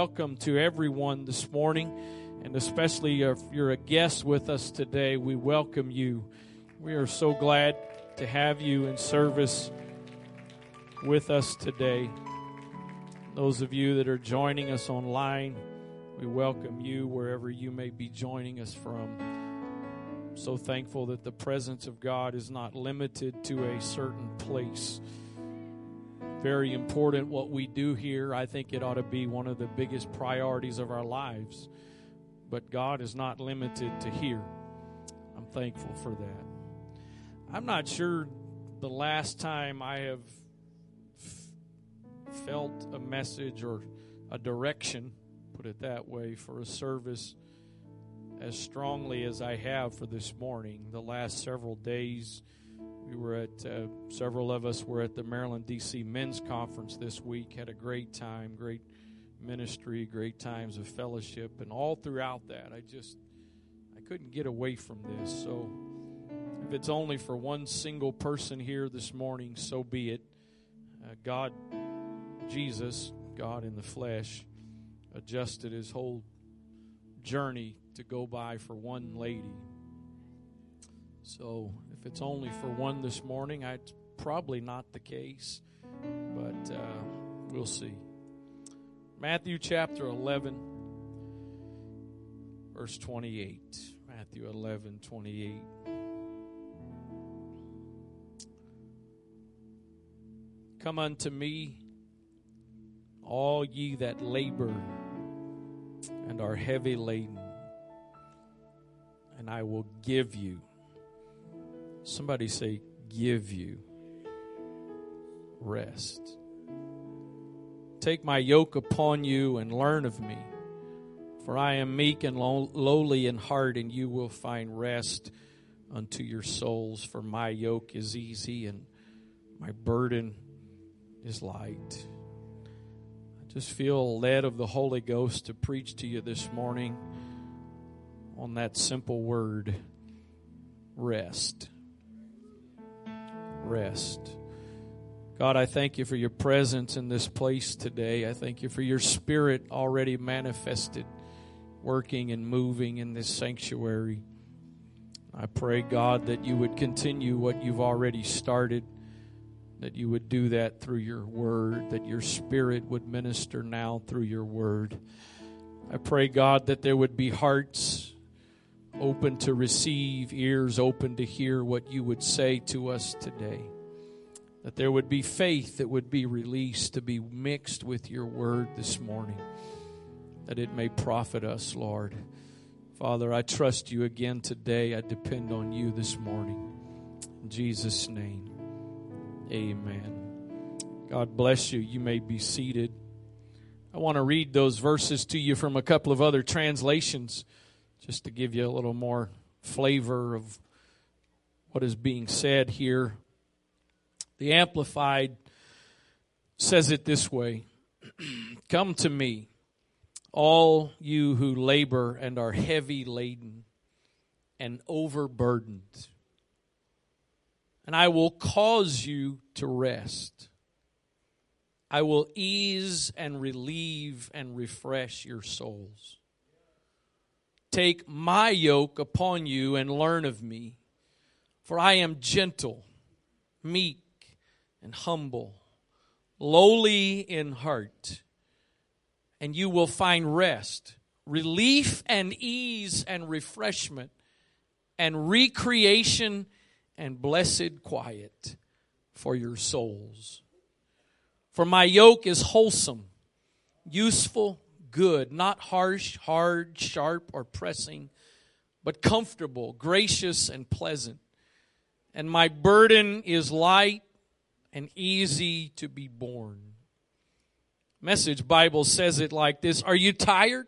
welcome to everyone this morning, and especially if you're a guest with us today, we welcome you. We are so glad to have you in service with us today. Those of you that are joining us online, we welcome you wherever you may be joining us from. So thankful that the presence of God is not limited to a certain place very important what we do here. I think it ought to be one of the biggest priorities of our lives. But God is not limited to here. I'm thankful for that. I'm not sure the last time I have f- felt a message or a direction, put it that way, for a service as strongly as I have for this morning. The last several days, we were at, uh, several of us were at the Maryland, D.C. Men's Conference this week, had a great time, great ministry, great times of fellowship, and all throughout that, I just, I couldn't get away from this. So, if it's only for one single person here this morning, so be it. Uh, God, Jesus, God in the flesh, adjusted his whole journey to go by for one lady. So if it's only for one this morning, it's probably not the case, but uh, we'll see. Matthew chapter 11, verse 28. Matthew 11, 28. Come unto me, all ye that labor and are heavy laden, and I will give you Somebody say, give you rest. Take my yoke upon you and learn of me, for I am meek and lowly in heart, and you will find rest unto your souls. For my yoke is easy and my burden is light. I just feel led of the Holy Ghost to preach to you this morning on that simple word rest rest. God, I thank you for your presence in this place today. I thank you for your spirit already manifested, working and moving in this sanctuary. I pray, God, that you would continue what you've already started, that you would do that through your word, that your spirit would minister now through your word. I pray, God, that there would be hearts open to receive, ears open to hear what you would say to us today. That there would be faith that would be released to be mixed with your word this morning, that it may profit us, Lord. Father, I trust you again today. I depend on you this morning. In Jesus' name, amen. God bless you. You may be seated. I want to read those verses to you from a couple of other translations just to give you a little more flavor of what is being said here. The Amplified says it this way Come to me, all you who labor and are heavy laden and overburdened, and I will cause you to rest. I will ease and relieve and refresh your souls. Take my yoke upon you and learn of me, for I am gentle, meek, and humble, lowly in heart, and you will find rest, relief, and ease, and refreshment, and recreation, and blessed quiet for your souls. For my yoke is wholesome, useful, good, not harsh, hard, sharp, or pressing, but comfortable, gracious, and pleasant. And my burden is light and easy to be borne. Message Bible says it like this Are you tired?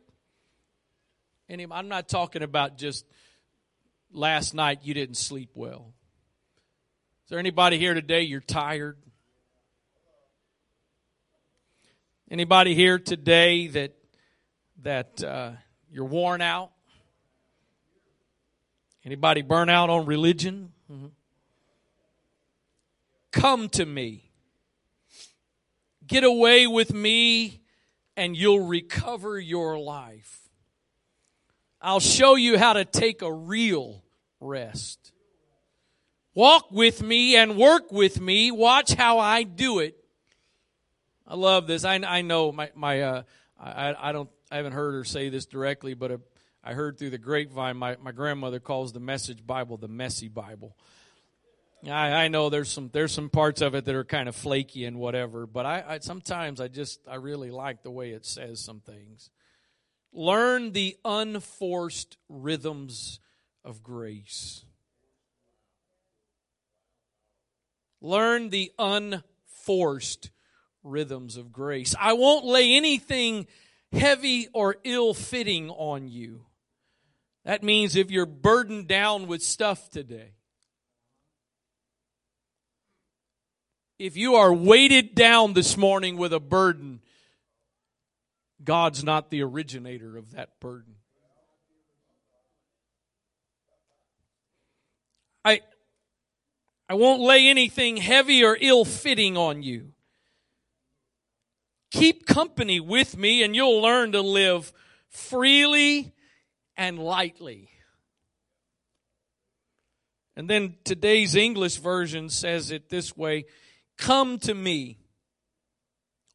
I'm not talking about just last night you didn't sleep well. Is there anybody here today you're tired? Anybody here today that that uh, you're worn out? Anybody burn out on religion? Mm-hmm. Come to me. Get away with me and you'll recover your life. I'll show you how to take a real rest. Walk with me and work with me. Watch how I do it. I love this. I, I know my, my uh, I, I don't, I haven't heard her say this directly, but uh, I heard through the grapevine, my, my grandmother calls the message Bible the messy Bible. I, I know there's some there's some parts of it that are kind of flaky and whatever, but I, I sometimes I just I really like the way it says some things. Learn the unforced rhythms of grace. Learn the unforced rhythms of grace. I won't lay anything heavy or ill fitting on you. That means if you're burdened down with stuff today, if you are weighted down this morning with a burden, God's not the originator of that burden. I, I won't lay anything heavy or ill fitting on you. Keep company with me and you'll learn to live freely and lightly. And then today's English version says it this way Come to me,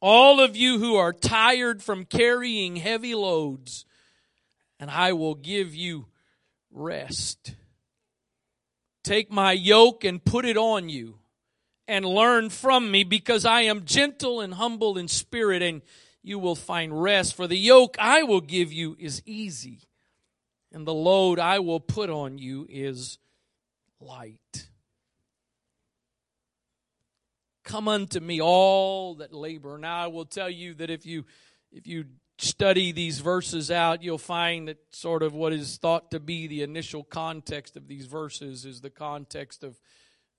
all of you who are tired from carrying heavy loads, and I will give you rest. Take my yoke and put it on you, and learn from me, because I am gentle and humble in spirit, and you will find rest. For the yoke I will give you is easy, and the load I will put on you is light. Come unto me, all that labor. Now I will tell you that if you if you study these verses out, you'll find that sort of what is thought to be the initial context of these verses is the context of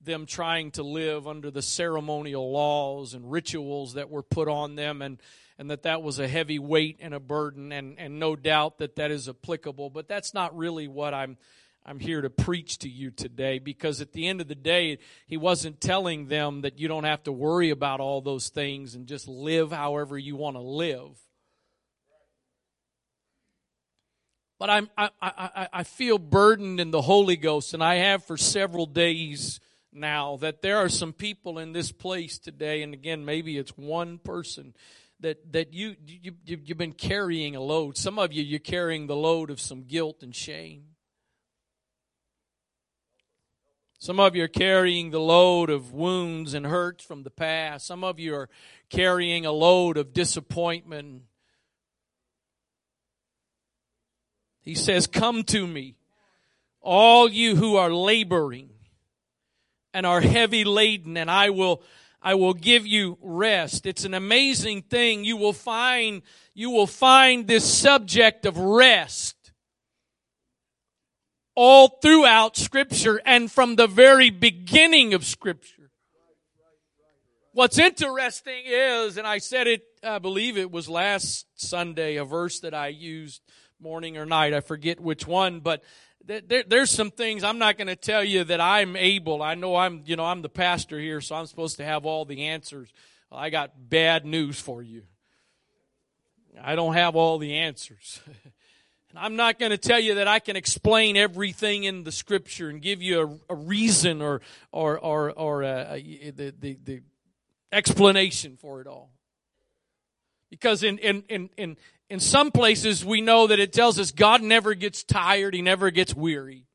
them trying to live under the ceremonial laws and rituals that were put on them and and that that was a heavy weight and a burden and and no doubt that that is applicable but that's not really what I'm I'm here to preach to you today because at the end of the day, he wasn't telling them that you don't have to worry about all those things and just live however you want to live. But I'm, I, I, I feel burdened in the Holy Ghost, and I have for several days now that there are some people in this place today, and again, maybe it's one person that that you, you you've been carrying a load. Some of you you're carrying the load of some guilt and shame. Some of you are carrying the load of wounds and hurts from the past. Some of you are carrying a load of disappointment. He says, Come to me, all you who are laboring and are heavy laden, and I will I will give you rest. It's an amazing thing. You will find you will find this subject of rest all throughout Scripture and from the very beginning of Scripture. What's interesting is, and I said it, I believe it was last Sunday, a verse that I used morning or night, I forget which one, but there, there's some things I'm not going to tell you that I'm able. I know I'm, you know, I'm the pastor here, so I'm supposed to have all the answers. Well, I got bad news for you. I don't have all the answers. And I'm not going to tell you that I can explain everything in the scripture and give you a, a reason or, or, or, or a, a, the, the, the explanation for it all. Because in, in, in, in, in some places we know that it tells us God never gets tired, He never gets weary.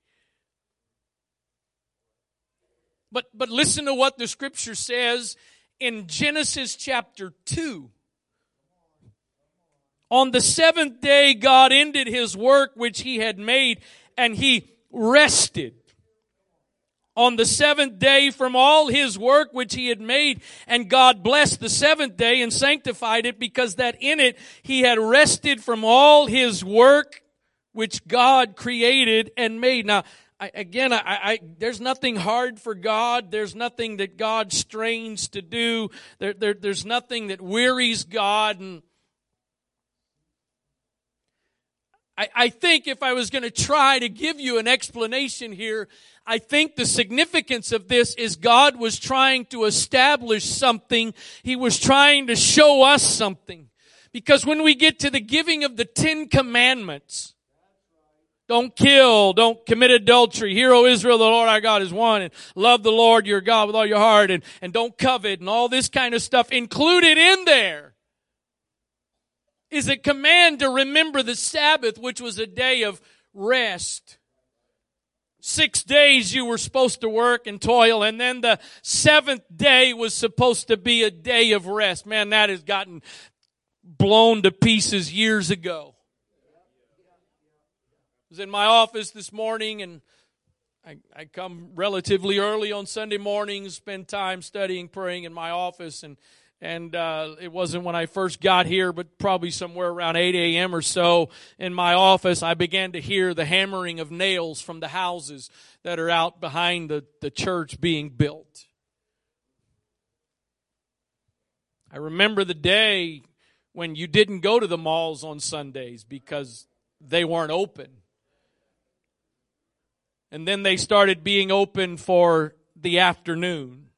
But, but listen to what the scripture says in Genesis chapter 2. On the seventh day, God ended his work which he had made and he rested on the seventh day from all his work which he had made. And God blessed the seventh day and sanctified it because that in it he had rested from all his work which God created and made. Now, I, again, I, I, there's nothing hard for God. There's nothing that God strains to do. There, there, there's nothing that wearies God. And I, I think if I was going to try to give you an explanation here, I think the significance of this is God was trying to establish something. He was trying to show us something. Because when we get to the giving of the Ten Commandments, don't kill, don't commit adultery, hear, O Israel, the Lord our God is one, and love the Lord your God with all your heart, and, and don't covet, and all this kind of stuff included in there is a command to remember the Sabbath, which was a day of rest. Six days you were supposed to work and toil, and then the seventh day was supposed to be a day of rest. Man, that has gotten blown to pieces years ago. I was in my office this morning and I, I come relatively early on Sunday mornings, spend time studying, praying in my office, and and uh, it wasn't when I first got here, but probably somewhere around 8 a.m. or so in my office, I began to hear the hammering of nails from the houses that are out behind the, the church being built. I remember the day when you didn't go to the malls on Sundays because they weren't open. And then they started being open for the afternoon.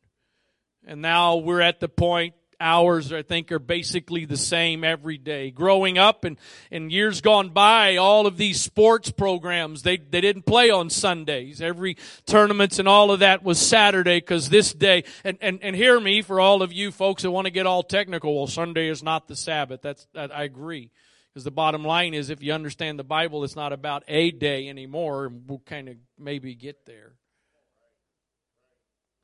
And now we're at the point hours I think are basically the same every day. Growing up and in years gone by, all of these sports programs, they, they didn't play on Sundays. Every tournaments and all of that was Saturday because this day, and, and, and hear me for all of you folks that want to get all technical, well, Sunday is not the Sabbath. That's, that, I agree. Because the bottom line is if you understand the Bible, it's not about a day anymore, and we'll kind of maybe get there.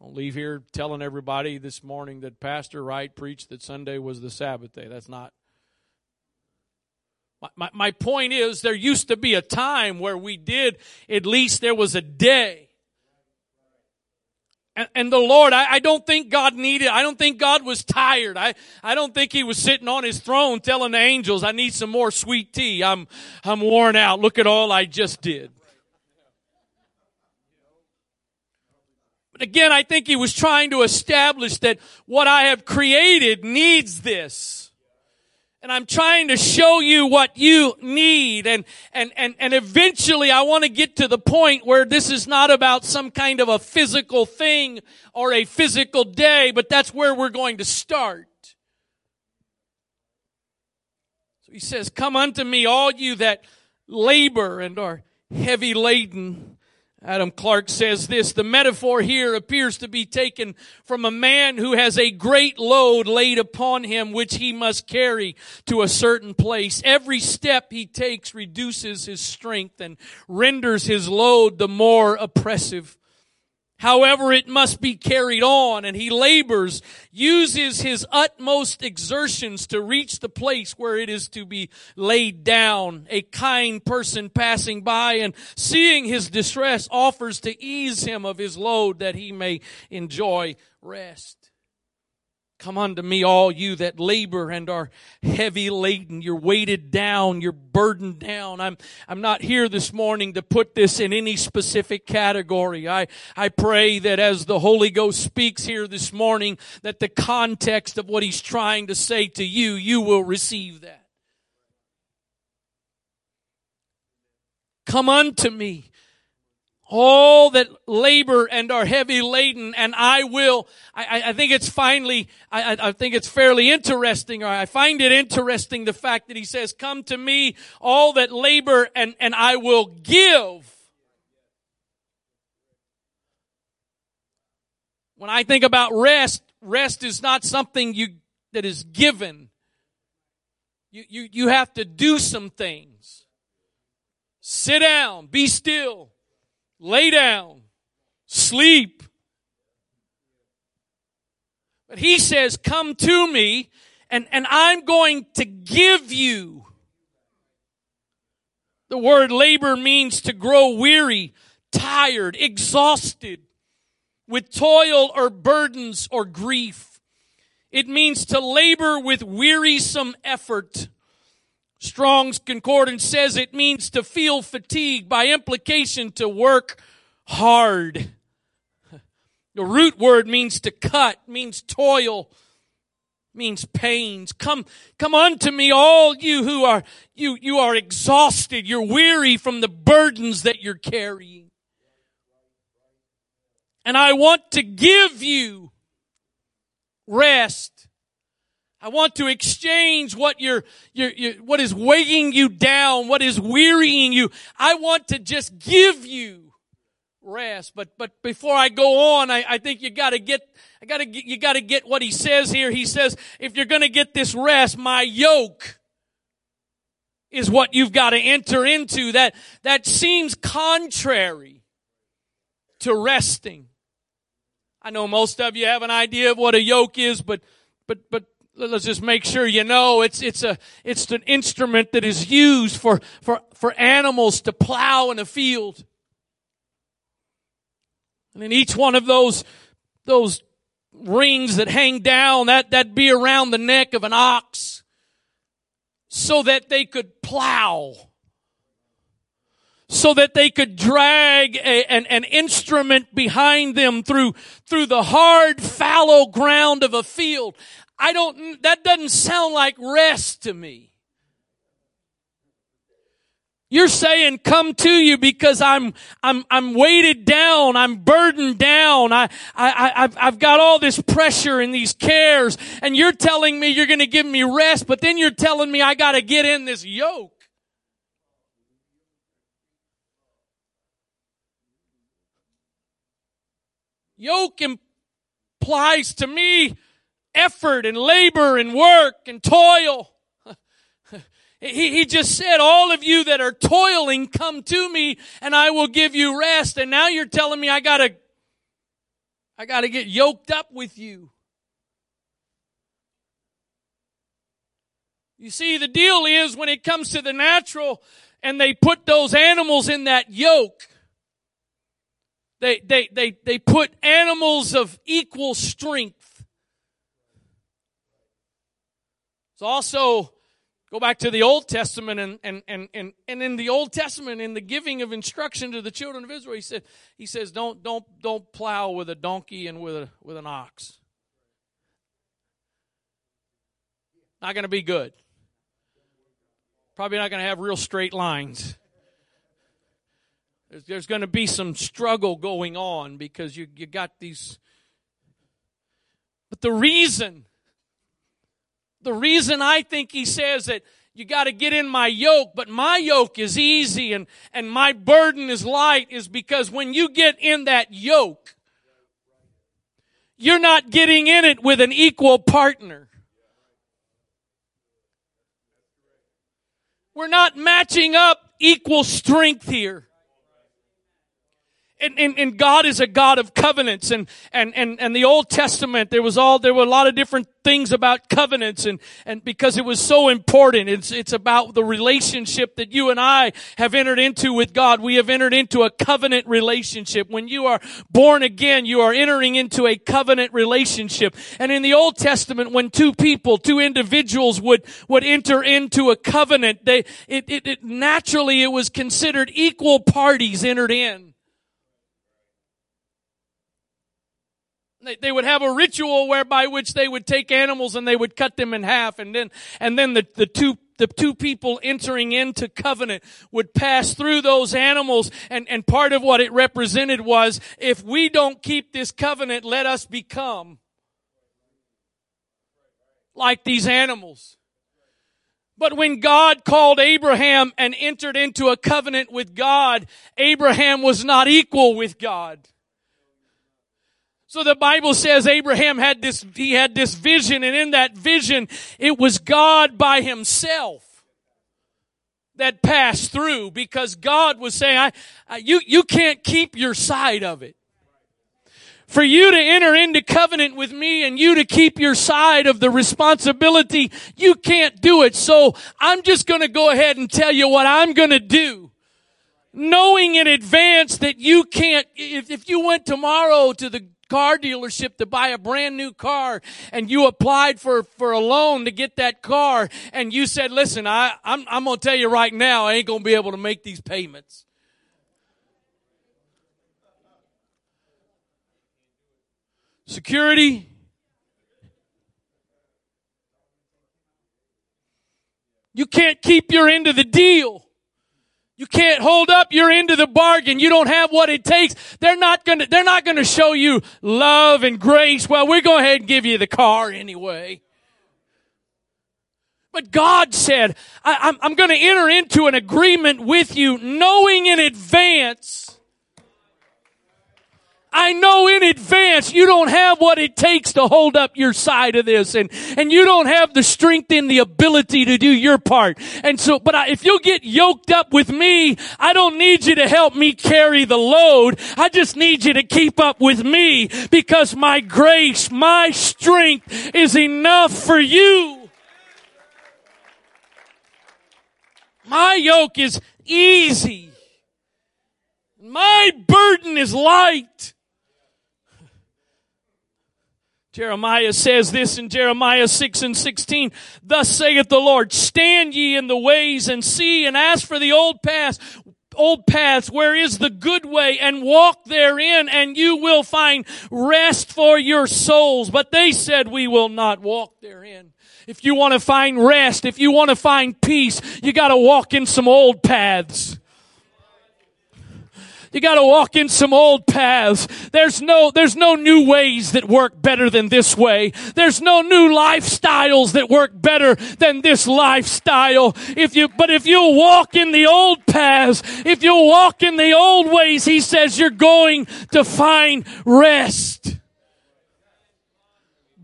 Don't leave here telling everybody this morning that Pastor Wright preached that Sunday was the Sabbath day. That's not. My, my, my point is, there used to be a time where we did, at least there was a day. And, and the Lord, I, I don't think God needed, I don't think God was tired. I, I don't think He was sitting on His throne telling the angels, I need some more sweet tea. I'm, I'm worn out. Look at all I just did. Again, I think he was trying to establish that what I have created needs this. And I'm trying to show you what you need. And, and, and, and eventually I want to get to the point where this is not about some kind of a physical thing or a physical day, but that's where we're going to start. So he says, come unto me, all you that labor and are heavy laden Adam Clarke says this, the metaphor here appears to be taken from a man who has a great load laid upon him which he must carry to a certain place. Every step he takes reduces his strength and renders his load the more oppressive. However, it must be carried on and he labors, uses his utmost exertions to reach the place where it is to be laid down. A kind person passing by and seeing his distress offers to ease him of his load that he may enjoy rest. Come unto me, all you that labor and are heavy laden. You're weighted down. You're burdened down. I'm, I'm not here this morning to put this in any specific category. I, I pray that as the Holy Ghost speaks here this morning, that the context of what He's trying to say to you, you will receive that. Come unto me all that labor and are heavy laden, and I will. I, I think it's finally, I, I think it's fairly interesting, or I find it interesting the fact that he says, Come to me, all that labor, and, and I will give. When I think about rest, rest is not something you that is given. You, you, you have to do some things. Sit down, be still lay down, sleep. But he says, come to me and, and I'm going to give you. The word labor means to grow weary, tired, exhausted with toil or burdens or grief. It means to labor with wearisome effort. Strong's Concordance says it means to feel fatigue, by implication to work hard. The root word means to cut, means toil, means pains. Come, come unto me, all you who are, you, you are exhausted, you're weary from the burdens that you're carrying. And I want to give you rest I want to exchange what you're, you're, what is weighing you down, what is wearying you. I want to just give you rest. But, but before I go on, I, I think you gotta get, I gotta get, you gotta get what he says here. He says, if you're gonna get this rest, my yoke is what you've got to enter into. That, that seems contrary to resting. I know most of you have an idea of what a yoke is, but, but, but let's just make sure you know it's it's a it's an instrument that is used for for for animals to plow in a field. And in each one of those those rings that hang down that that be around the neck of an ox so that they could plow. So that they could drag a, an, an instrument behind them through through the hard fallow ground of a field I don't, that doesn't sound like rest to me. You're saying come to you because I'm, I'm, I'm weighted down. I'm burdened down. I, I, I've, I've got all this pressure and these cares and you're telling me you're going to give me rest, but then you're telling me I got to get in this yoke. Yoke implies to me effort and labor and work and toil. He, he just said, all of you that are toiling, come to me and I will give you rest. And now you're telling me I gotta, I gotta get yoked up with you. You see, the deal is when it comes to the natural and they put those animals in that yoke, they, they, they, they put animals of equal strength also go back to the Old Testament and, and, and, and, and in the Old Testament, in the giving of instruction to the children of Israel, he said, he says, don't, don't, don't plow with a donkey and with a, with an ox. Not going to be good. Probably not going to have real straight lines. There's, there's going to be some struggle going on because you, you got these. But the reason the reason I think he says that you got to get in my yoke, but my yoke is easy and, and my burden is light is because when you get in that yoke, you're not getting in it with an equal partner. We're not matching up equal strength here and, and, and, God is a God of covenants and, and, and, and the Old Testament, there was all, there were a lot of different things about covenants and, and because it was so important. It's, it's about the relationship that you and I have entered into with God. We have entered into a covenant relationship. When you are born again, you are entering into a covenant relationship. And in the Old Testament, when two people, two individuals would, would enter into a covenant, they, it, it, it naturally it was considered equal parties entered in. They, would have a ritual whereby which they would take animals and they would cut them in half and then, and then the, the two the two people entering into covenant would pass through those animals and, and part of what it represented was if we don't keep this covenant, let us become like these animals. But when God called Abraham and entered into a covenant with God, Abraham was not equal with God. So the Bible says Abraham had this, he had this vision and in that vision, it was God by himself that passed through because God was saying, I, you, you can't keep your side of it. For you to enter into covenant with me and you to keep your side of the responsibility, you can't do it. So I'm just going to go ahead and tell you what I'm going to do knowing in advance that you can't, if, if you went tomorrow to the car dealership to buy a brand new car and you applied for, for a loan to get that car and you said, listen, I, I'm, I'm going to tell you right now, I ain't going to be able to make these payments. Security. You can't keep your end of the deal. You can't hold up You're into the bargain. You don't have what it takes. They're not gonna, they're not gonna show you love and grace. Well, we're going ahead and give you the car anyway. But God said, I, am I'm going to enter into an agreement with you knowing in advance I know in advance you don't have what it takes to hold up your side of this and, and you don't have the strength and the ability to do your part. And so, but I, if you'll get yoked up with me, I don't need you to help me carry the load. I just need you to keep up with me because my grace, my strength is enough for you. My yoke is easy. My burden is light. Jeremiah says this in Jeremiah 6 and 16. Thus saith the Lord, stand ye in the ways and see and ask for the old paths, old paths where is the good way and walk therein and you will find rest for your souls. But they said we will not walk therein. If you want to find rest, if you want to find peace, you gotta walk in some old paths. You gotta walk in some old paths. There's no, there's no new ways that work better than this way. There's no new lifestyles that work better than this lifestyle. If you, but if you walk in the old paths, if you walk in the old ways, he says you're going to find rest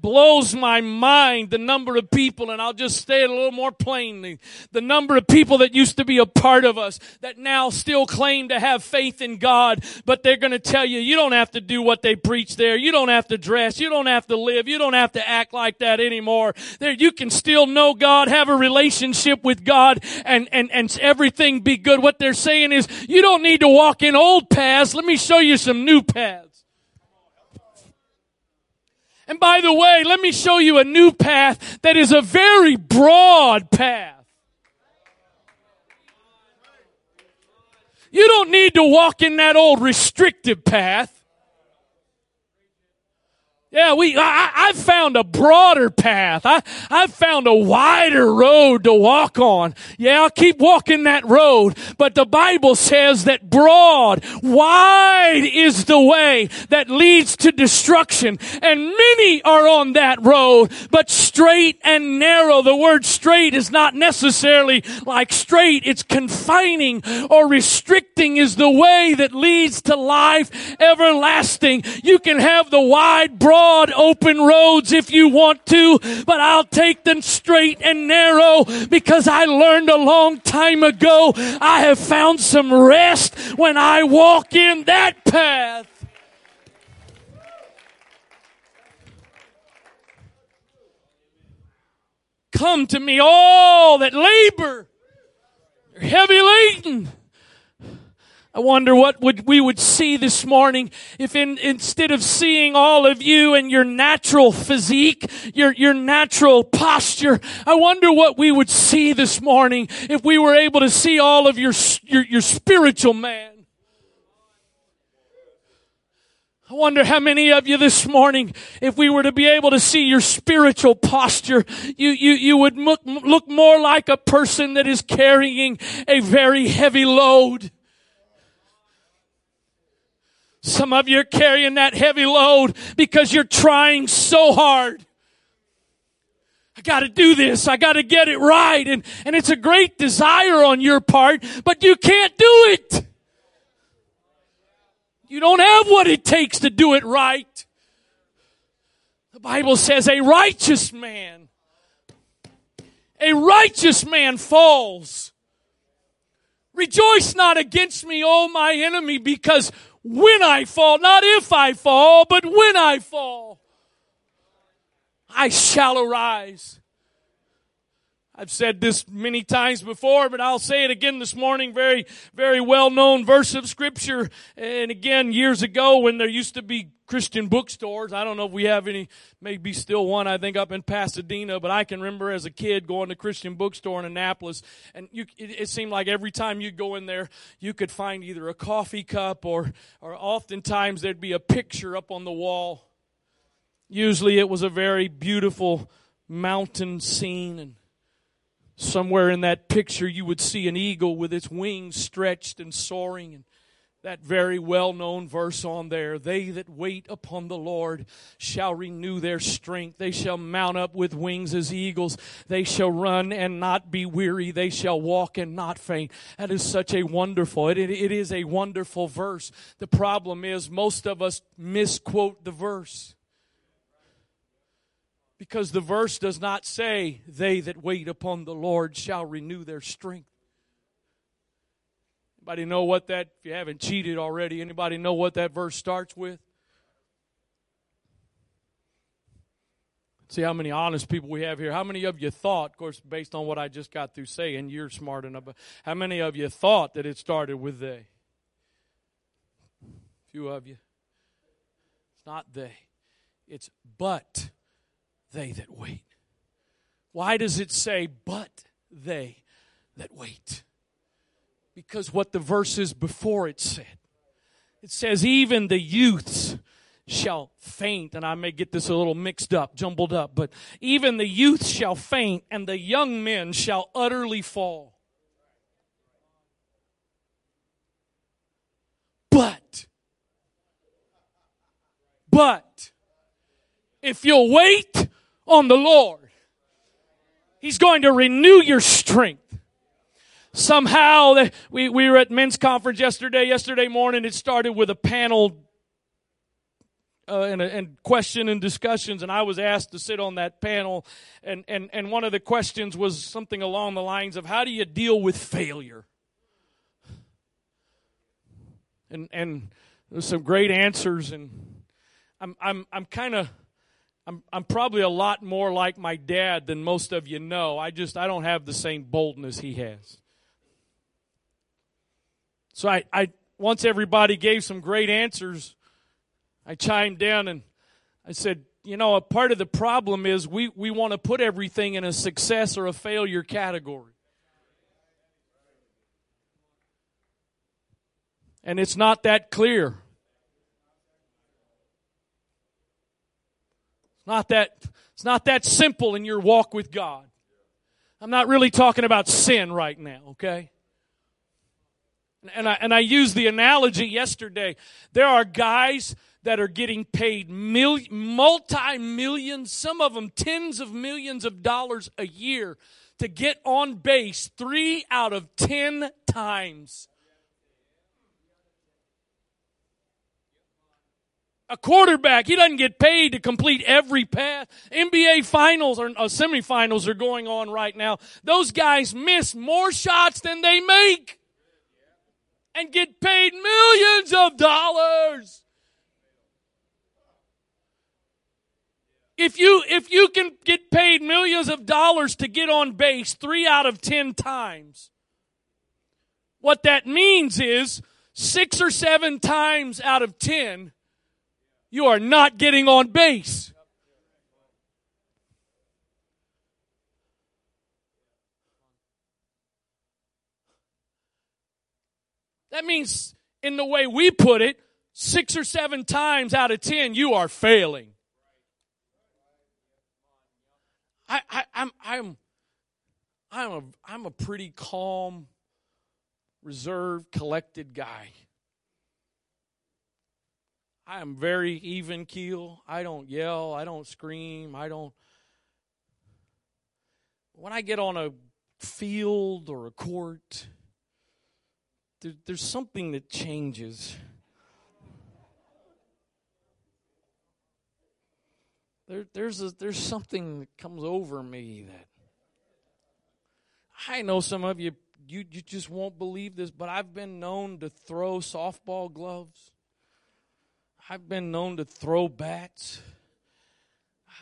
blows my mind the number of people, and I'll just say it a little more plainly, the number of people that used to be a part of us that now still claim to have faith in God, but they're going to tell you, you don't have to do what they preach there. You don't have to dress. You don't have to live. You don't have to act like that anymore. There, you can still know God, have a relationship with God, and, and, and everything be good. What they're saying is, you don't need to walk in old paths. Let me show you some new paths. And by the way, let me show you a new path that is a very broad path. You don't need to walk in that old restrictive path. Yeah, we, I, I've found a broader path. I, I've found a wider road to walk on. Yeah, I'll keep walking that road. But the Bible says that broad, wide is the way that leads to destruction. And many are on that road, but straight and narrow. The word straight is not necessarily like straight. It's confining or restricting is the way that leads to life everlasting. You can have the wide, broad, broad open roads if you want to, but I'll take them straight and narrow because I learned a long time ago I have found some rest when I walk in that path. Come to me all that labor, heavy laden I wonder what would we would see this morning if in, instead of seeing all of you and your natural physique, your, your natural posture, I wonder what we would see this morning if we were able to see all of your, your, your spiritual man. I wonder how many of you this morning, if we were to be able to see your spiritual posture, you, you, you would look, look more like a person that is carrying a very heavy load. Some of you are carrying that heavy load because you're trying so hard. I got to do this. I got to get it right. And, and it's a great desire on your part, but you can't do it. You don't have what it takes to do it right. The Bible says a righteous man, a righteous man falls. Rejoice not against me, O my enemy, because when I fall, not if I fall, but when I fall, I shall arise. I've said this many times before, but I'll say it again this morning. Very, very well known verse of scripture. And again, years ago when there used to be Christian bookstores, I don't know if we have any, maybe still one, I think up in Pasadena, but I can remember as a kid going to Christian bookstore in Annapolis and you, it, it seemed like every time you go in there, you could find either a coffee cup or, or oftentimes there'd be a picture up on the wall. Usually it was a very beautiful mountain scene and Somewhere in that picture, you would see an eagle with its wings stretched and soaring. And that very well known verse on there. They that wait upon the Lord shall renew their strength. They shall mount up with wings as eagles. They shall run and not be weary. They shall walk and not faint. That is such a wonderful, it, it, it is a wonderful verse. The problem is most of us misquote the verse. Because the verse does not say, they that wait upon the Lord shall renew their strength. Anybody know what that, if you haven't cheated already, anybody know what that verse starts with? See how many honest people we have here. How many of you thought, of course, based on what I just got through saying, you're smart enough, but how many of you thought that it started with they? Few of you. It's not they, it's but they that wait. Why does it say, but they that wait? because what the verses before it said. It says, even the youths shall faint, and I may get this a little mixed up, jumbled up, but even the youths shall faint, and the young men shall utterly fall. But, but, if you'll wait on the Lord, He's going to renew your strength. Somehow we, we were at men's conference yesterday. Yesterday morning it started with a panel uh, and, and question and discussions and i was asked to sit on that panel. And, and, and one of the questions was something along the lines of how do you deal with failure? And and there's some great answers and i'm i'm i'm kind of I'm, I'm probably a lot more like my dad than most of you know. I just, I don't have the same boldness he has. So I, I once everybody gave some great answers, I chimed in and I said, you know, a part of the problem is we, we want to put everything in a success or a failure category. And it's not that clear. Not that it's not that simple in your walk with God. I'm not really talking about sin right now, okay? And I, and I used the analogy yesterday. There are guys that are getting paid mil, multi millions, some of them tens of millions of dollars a year to get on base three out of ten times. A quarterback, he doesn't get paid to complete every pass. NBA finals or uh, semifinals are going on right now. Those guys miss more shots than they make and get paid millions of dollars. If you, if you can get paid millions of dollars to get on base three out of ten times, what that means is six or seven times out of ten, you are not getting on base. That means, in the way we put it, six or seven times out of ten, you are failing. I, I, I'm, I'm, I'm a, I'm a pretty calm, reserved, collected guy. I am very even keel. I don't yell. I don't scream. I don't. When I get on a field or a court, there, there's something that changes. There, there's a, there's something that comes over me that I know some of you you you just won't believe this, but I've been known to throw softball gloves. I've been known to throw bats.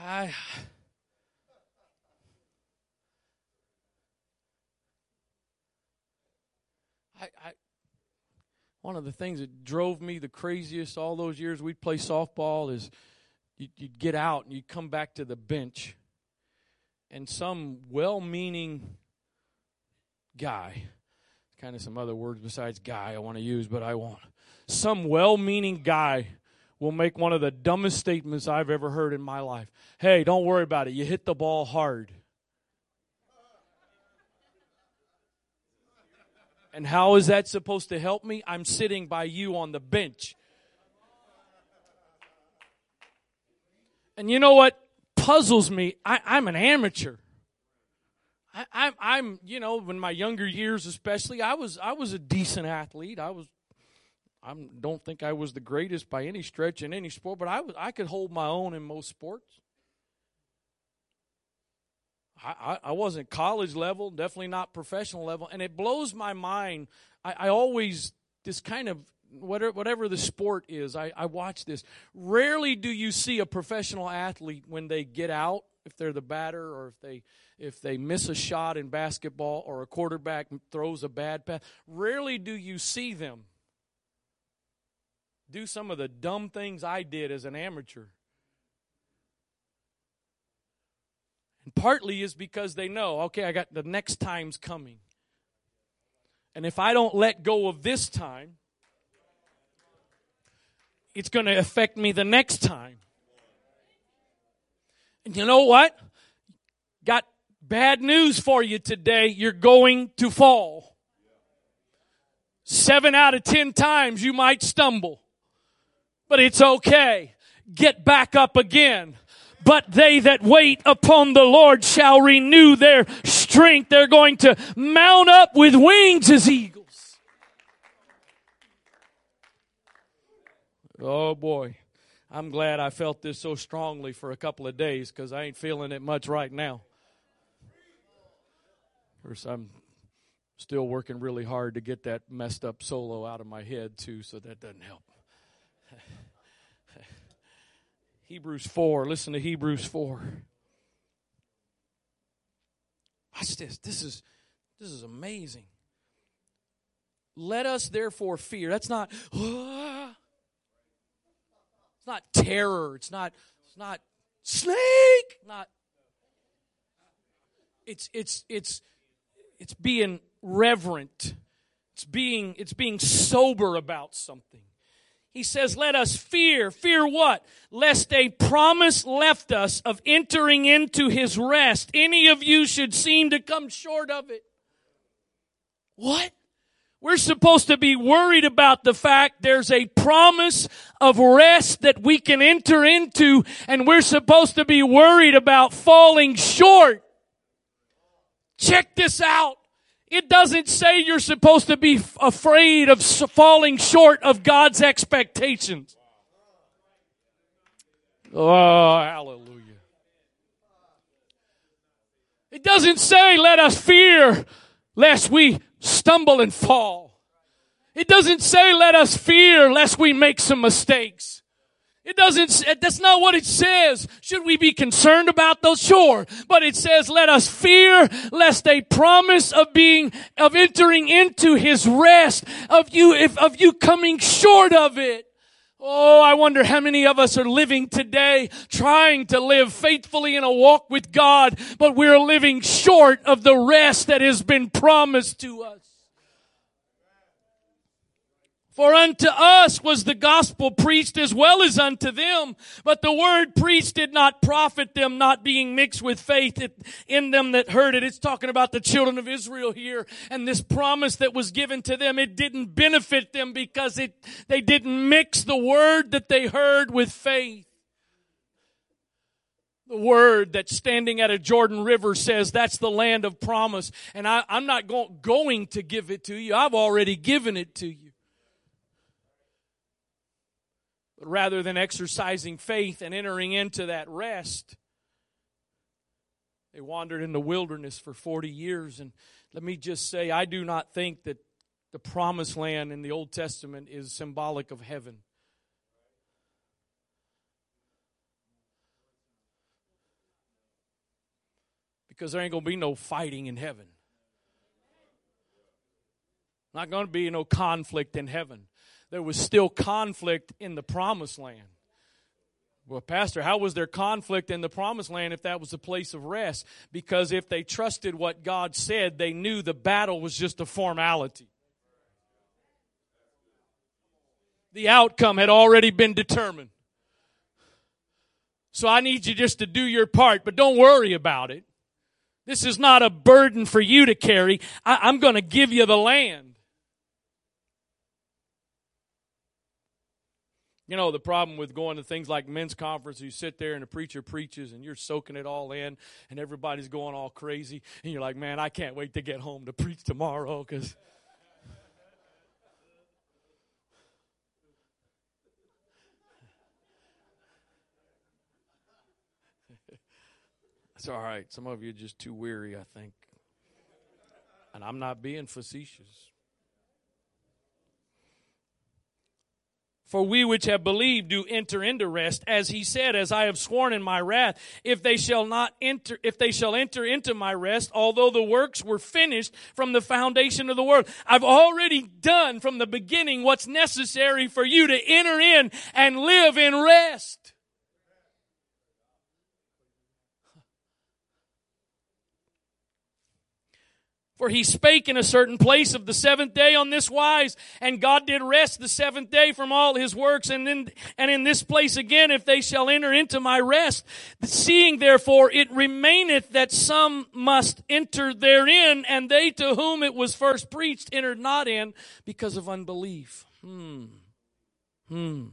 I I, I one of the things that drove me the craziest all those years we'd play softball is you'd, you'd get out and you'd come back to the bench and some well-meaning guy kind of some other words besides guy I want to use, but I won't. Some well meaning guy will make one of the dumbest statements I've ever heard in my life. Hey, don't worry about it. You hit the ball hard. And how is that supposed to help me? I'm sitting by you on the bench. And you know what puzzles me? I, am an amateur. I, I'm, you know, in my younger years, especially, I was, I was a decent athlete. I was, I don't think I was the greatest by any stretch in any sport, but I was, I could hold my own in most sports. I, I, wasn't college level, definitely not professional level, and it blows my mind. I, I always this kind of whatever, whatever the sport is, I, I watch this. Rarely do you see a professional athlete when they get out, if they're the batter or if they if they miss a shot in basketball or a quarterback throws a bad pass. Rarely do you see them do some of the dumb things I did as an amateur. And partly is because they know, okay, I got the next time's coming. And if I don't let go of this time, it's going to affect me the next time. And you know what? Got bad news for you today. You're going to fall. Seven out of ten times you might stumble, but it's okay. Get back up again. But they that wait upon the Lord shall renew their strength. They're going to mount up with wings as eagles. Oh boy. I'm glad I felt this so strongly for a couple of days because I ain't feeling it much right now. Of course, I'm still working really hard to get that messed up solo out of my head, too, so that doesn't help. Hebrews 4. Listen to Hebrews 4. Watch this. This is this is amazing. Let us therefore fear. That's not it's not terror. It's not it's not snake. Not it's it's it's it's being reverent. It's being it's being sober about something. He says, let us fear. Fear what? Lest a promise left us of entering into his rest. Any of you should seem to come short of it. What? We're supposed to be worried about the fact there's a promise of rest that we can enter into and we're supposed to be worried about falling short. Check this out. It doesn't say you're supposed to be afraid of falling short of God's expectations. Oh, hallelujah. It doesn't say let us fear lest we stumble and fall. It doesn't say let us fear lest we make some mistakes. It doesn't, that's not what it says. Should we be concerned about those? Sure. But it says, let us fear lest a promise of being, of entering into his rest, of you, if, of you coming short of it. Oh, I wonder how many of us are living today trying to live faithfully in a walk with God, but we're living short of the rest that has been promised to us. For unto us was the gospel preached as well as unto them. But the word preached did not profit them, not being mixed with faith in them that heard it. It's talking about the children of Israel here. And this promise that was given to them, it didn't benefit them because it, they didn't mix the word that they heard with faith. The word that's standing at a Jordan River says that's the land of promise. And I, am not go, going to give it to you. I've already given it to you. But rather than exercising faith and entering into that rest, they wandered in the wilderness for 40 years. And let me just say, I do not think that the promised land in the Old Testament is symbolic of heaven. Because there ain't going to be no fighting in heaven. Not going to be no conflict in heaven there was still conflict in the promised land. Well, Pastor, how was there conflict in the promised land if that was a place of rest? Because if they trusted what God said, they knew the battle was just a formality. The outcome had already been determined. So I need you just to do your part, but don't worry about it. This is not a burden for you to carry. I, am going to give you the land. You know, the problem with going to things like men's conference, you sit there and the preacher preaches and you're soaking it all in and everybody's going all crazy. And you're like, man, I can't wait to get home to preach tomorrow because. It's all right. Some of you are just too weary, I think. And I'm not being facetious. For we which have believed do enter into rest, as he said, as I have sworn in my wrath, if they shall not enter, if they shall enter into my rest, although the works were finished from the foundation of the world. I've already done from the beginning what's necessary for you to enter in and live in rest. For he spake in a certain place of the seventh day on this wise, and God did rest the seventh day from all his works, and in, and in this place again, if they shall enter into my rest, seeing therefore it remaineth that some must enter therein, and they to whom it was first preached entered not in because of unbelief. Hmm. Hmm.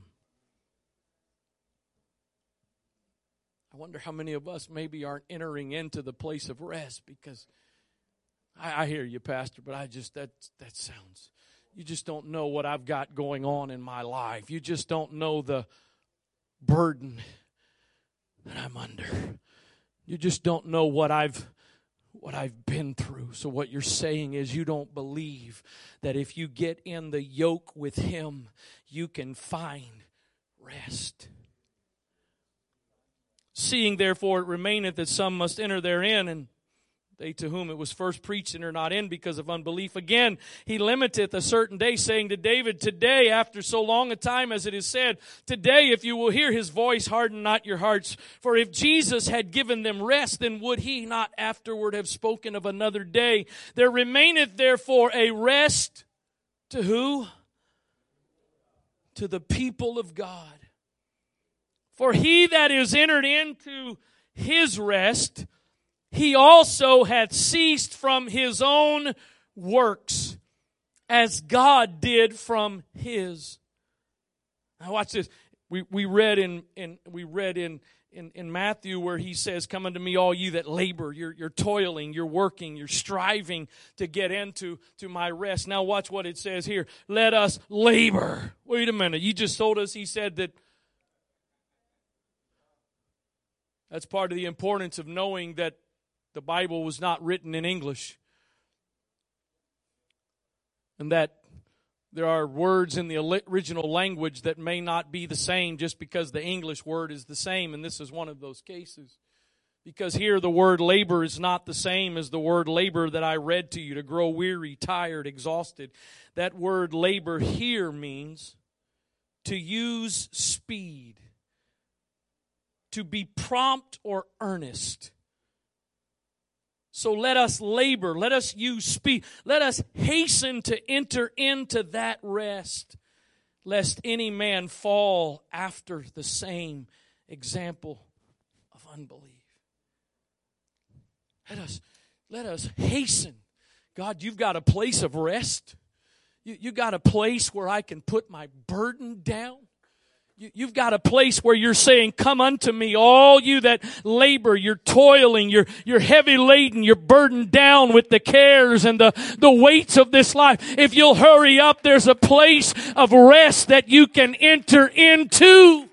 I wonder how many of us maybe aren't entering into the place of rest because I, I hear you, Pastor, but I just, that, that sounds, you just don't know what I've got going on in my life. You just don't know the burden that I'm under. You just don't know what I've what I've been through. So what you're saying is you don't believe that if you get in the yoke with him, you can find rest. Seeing therefore it remaineth that some must enter therein and they to whom it was first preached and are not in because of unbelief. Again, he limiteth a certain day, saying to David, Today, after so long a time as it is said, Today, if you will hear his voice, harden not your hearts. For if Jesus had given them rest, then would he not afterward have spoken of another day? There remaineth therefore a rest to who? To the people of God. For he that is entered into his rest, he also had ceased from his own works as God did from his. Now watch this. We, we read in, in we read in, in, in Matthew where he says, Come unto me, all you that labor, you're, you're toiling, you're working, you're striving to get into to my rest. Now watch what it says here. Let us labor. Wait a minute. You just told us he said that that's part of the importance of knowing that the Bible was not written in English. And that there are words in the original language that may not be the same just because the English word is the same, and this is one of those cases. Because here the word labor is not the same as the word labor that I read to you to grow weary, tired, exhausted. That word labor here means to use speed, to be prompt or earnest, so let us labor, let us use speed, let us hasten to enter into that rest, lest any man fall after the same example of unbelief. Let us, let us hasten. God, you've got a place of rest. You, you got a place where I can put my burden down. You've got a place where you're saying, come unto me, all you that labor, you're toiling, you're, you're heavy laden, you're burdened down with the cares and the, the weights of this life. If you'll hurry up, there's a place of rest that you can enter into.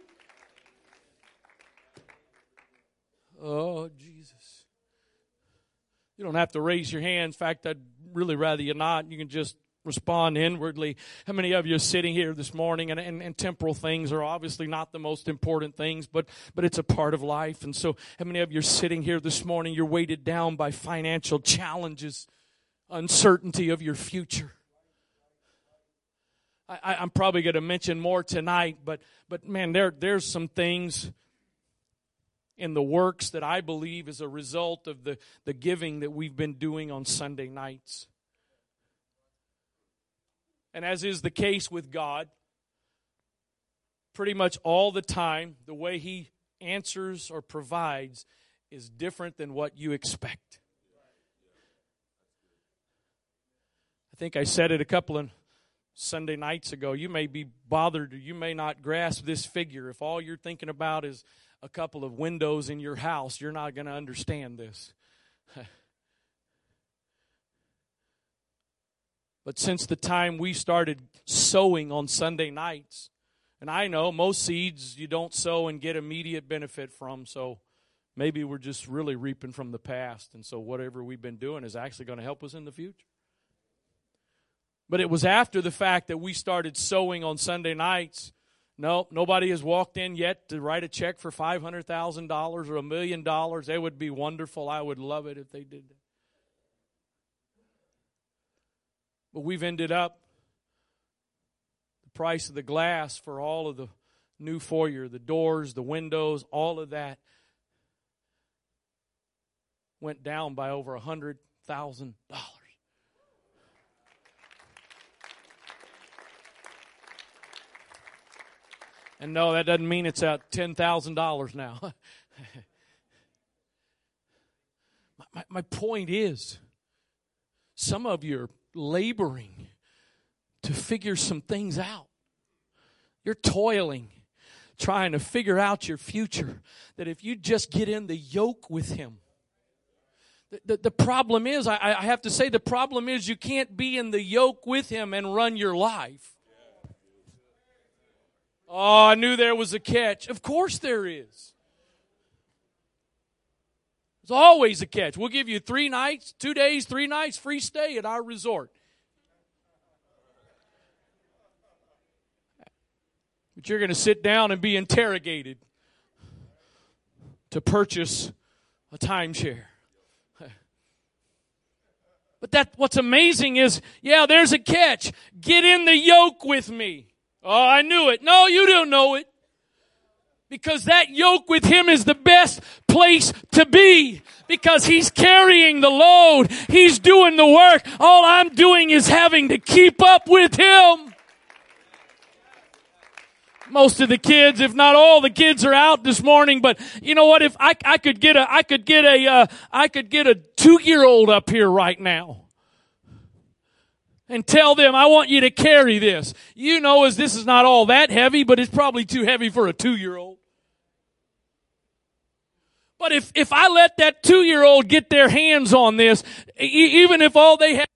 Oh, Jesus. You don't have to raise your hand. In fact, I'd really rather you not. You can just respond inwardly. How many of you are sitting here this morning and, and, and, temporal things are obviously not the most important things, but, but it's a part of life. And so how many of you are sitting here this morning, you're weighted down by financial challenges, uncertainty of your future. I, I'm probably going to mention more tonight, but, but man, there, there's some things in the works that I believe is a result of the, the giving that we've been doing on Sunday nights. And as is the case with God, pretty much all the time, the way He answers or provides is different than what you expect. I think I said it a couple of Sunday nights ago, you may be bothered you may not grasp this figure. If all you're thinking about is a couple of windows in your house, you're not going to understand this. but since the time we started sowing on Sunday nights, and I know most seeds you don't sow and get immediate benefit from, so maybe we're just really reaping from the past. And so whatever we've been doing is actually going to help us in the future. But it was after the fact that we started sowing on Sunday nights. No, nobody has walked in yet to write a check for $500,000 or a million dollars. It would be wonderful. I would love it if they did that. But we've ended up the price of the glass for all of the new foyer, the doors, the windows, all of that went down by over a hundred thousand dollars. And no, that doesn't mean it's at ten thousand dollars now. my, my, my point is, some of you are laboring to figure some things out. You're toiling, trying to figure out your future. That if you just get in the yoke with Him, the, the, the problem is, I, I have to say, the problem is you can't be in the yoke with Him and run your life. Oh, I knew there was a catch. Of course there is. There's always a catch. We'll give you three nights, two days, three nights free stay at our resort. But you're going to sit down and be interrogated to purchase a timeshare. But that what's amazing is, yeah, there's a catch. Get in the yoke with me. Oh, I knew it. No, you don't know it. Because that yoke with him is the best place to be. Because he's carrying the load. He's doing the work. All I'm doing is having to keep up with him. Most of the kids, if not all the kids are out this morning, but you know what? If I, I could get a, I could get a, uh, I could get a two year old up here right now and tell them, I want you to carry this. You know, as this is not all that heavy, but it's probably too heavy for a two year old. But if, if I let that two year old get their hands on this, e- even if all they have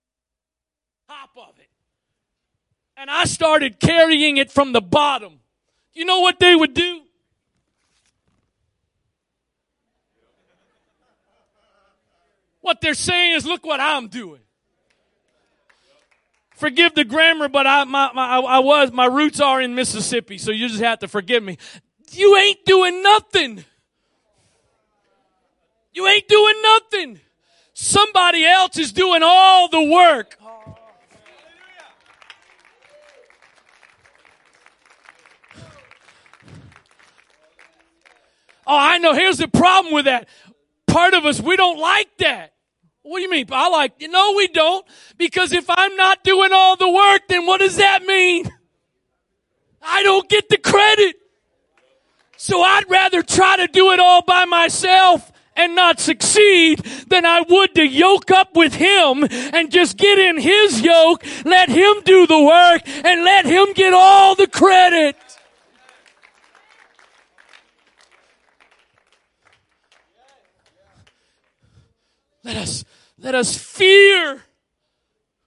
top of it, and I started carrying it from the bottom, you know what they would do? What they're saying is, look what I'm doing. Forgive the grammar, but I, my, my, I was, my roots are in Mississippi, so you just have to forgive me. You ain't doing nothing. You ain't doing nothing. Somebody else is doing all the work. Oh, I know. Here's the problem with that. Part of us, we don't like that. What do you mean? I like, you know, we don't. Because if I'm not doing all the work, then what does that mean? I don't get the credit. So I'd rather try to do it all by myself and not succeed than I would to yoke up with him and just get in his yoke, let him do the work and let him get all the credit. Let us, let us fear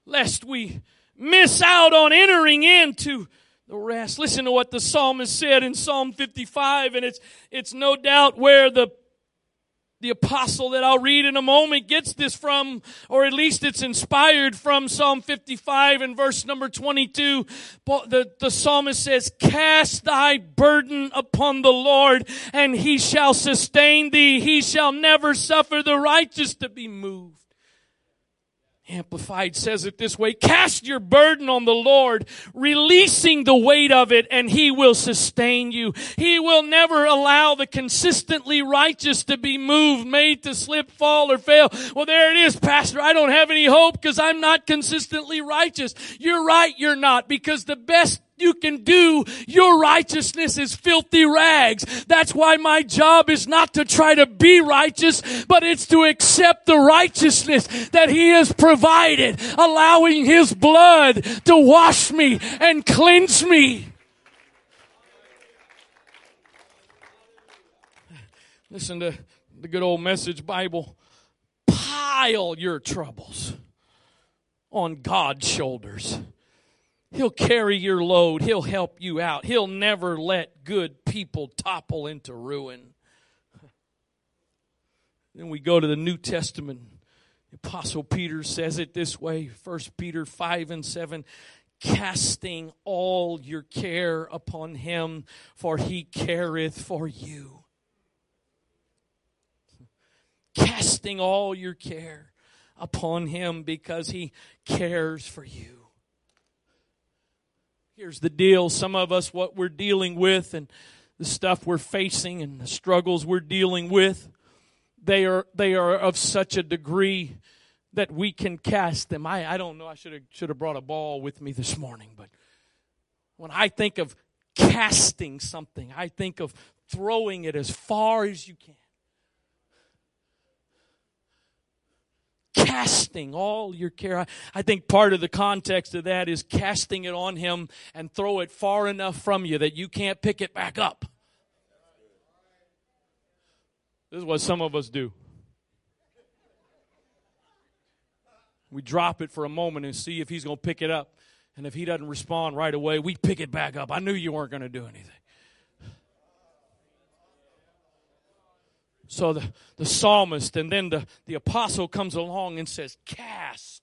lest we miss out on entering into the rest. Listen to what the psalmist said in Psalm 55, and it's, it's no doubt where the the apostle that I'll read in a moment gets this from, or at least it's inspired from Psalm 55 and verse number 22. The, the psalmist says, cast thy burden upon the Lord and he shall sustain thee. He shall never suffer the righteous to be moved. Amplified says it this way, cast your burden on the Lord, releasing the weight of it, and He will sustain you. He will never allow the consistently righteous to be moved, made to slip, fall, or fail. Well, there it is, Pastor. I don't have any hope because I'm not consistently righteous. You're right, you're not, because the best you can do. Your righteousness is filthy rags. That's why my job is not to try to be righteous, but it's to accept the righteousness that He has provided, allowing His blood to wash me and cleanse me. Listen to the good old message Bible. Pile your troubles on God's shoulders. He'll carry your load. He'll help you out. He'll never let good people topple into ruin. Then we go to the New Testament. The Apostle Peter says it this way 1 Peter 5 and 7 casting all your care upon him, for he careth for you. Casting all your care upon him because he cares for you. Here's the deal some of us, what we're dealing with and the stuff we're facing and the struggles we're dealing with, they are, they are of such a degree that we can cast them. I, I don't know, I should have, should have brought a ball with me this morning, but when I think of casting something, I think of throwing it as far as you can. Casting all your care. I, think part of the context of that is casting it on Him and throw it far enough from you that you can't pick it back up. This is what some of us do. We drop it for a moment and see if He's going to pick it up. And if He doesn't respond right away, we pick it back up. I knew you weren't going to do anything. So the, the psalmist and then the, the apostle comes along and says, Cast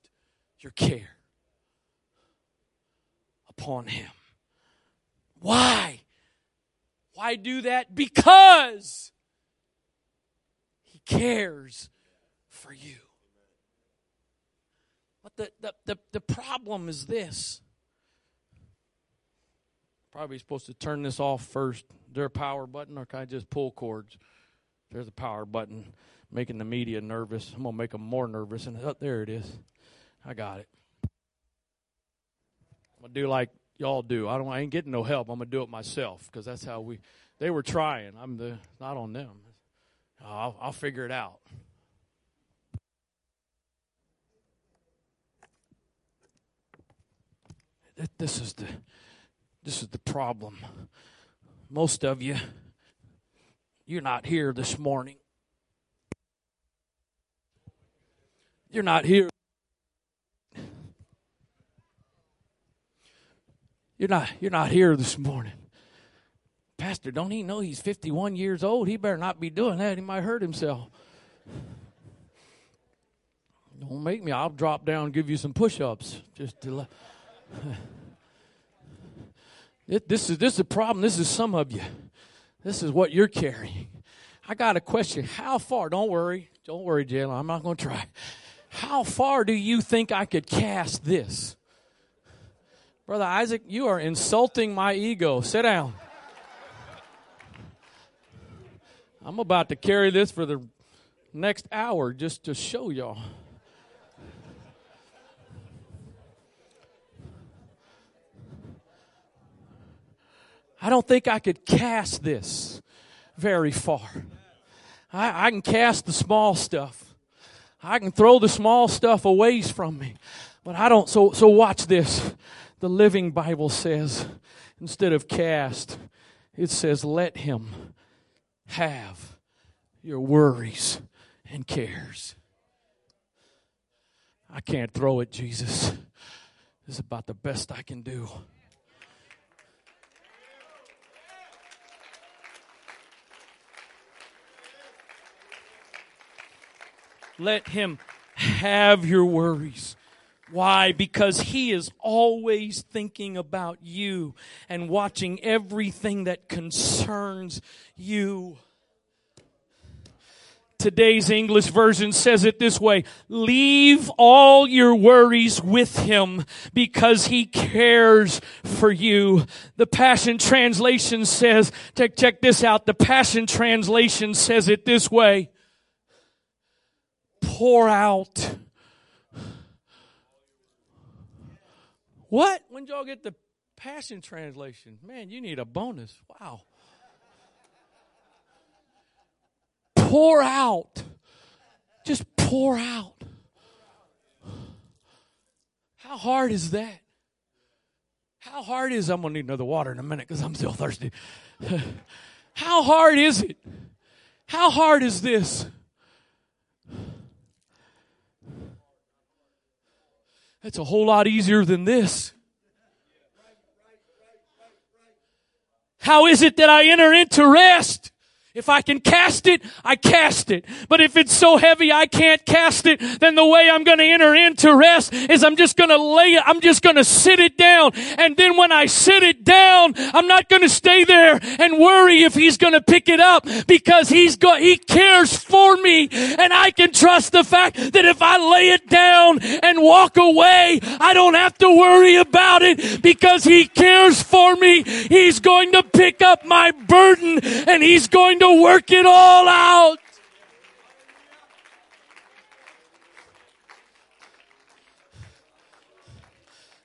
your care upon him. Why? Why do that? Because he cares for you. But the, the, the, the problem is this. Probably supposed to turn this off first. Is there a power button, or can I just pull cords? There's a power button making the media nervous. I'm going to make them more nervous. And oh, there it is. I got it. I'm going to do like y'all do. I don't. I ain't getting no help. I'm going to do it myself because that's how we. They were trying. I'm the not on them. I'll, I'll figure it out. This is the this is the problem. Most of you you're not here this morning. You're not here. You're not you're not here this morning. Pastor, don't he know he's 51 years old? He better not be doing that. He might hurt himself. Don't make me. I'll drop down and give you some push-ups just to This is this is a problem. This is some of you. This is what you're carrying. I got a question. How far? Don't worry. Don't worry, Jalen. I'm not going to try. How far do you think I could cast this? Brother Isaac, you are insulting my ego. Sit down. I'm about to carry this for the next hour just to show y'all. I don't think I could cast this very far. I, I can cast the small stuff. I can throw the small stuff away from me. But I don't. So, so watch this. The Living Bible says, instead of cast, it says, let him have your worries and cares. I can't throw it, Jesus. This is about the best I can do. Let him have your worries. Why? Because he is always thinking about you and watching everything that concerns you. Today's English version says it this way. Leave all your worries with him because he cares for you. The Passion Translation says, check, check this out. The Passion Translation says it this way pour out. What? When y'all get the Passion Translation. Man, you need a bonus. Wow. Pour out. Just pour out. How hard is that? How hard is I'm gonna need another water in a minute because I'm still thirsty. How hard is it? How hard is this? It's a whole lot easier than this. How is it that I enter into rest? If I can cast it, I cast it. But if it's so heavy I can't cast it, then the way I'm going to enter into rest is I'm just going to lay it, I'm just going to sit it down. And then when I sit it down, I'm not going to stay there and worry if he's going to pick it up because he's he cares for me. And I can trust the fact that if I lay it down and walk away, I don't have to worry about it because he cares for me. He's going to pick up my burden and he's going to to work it all out.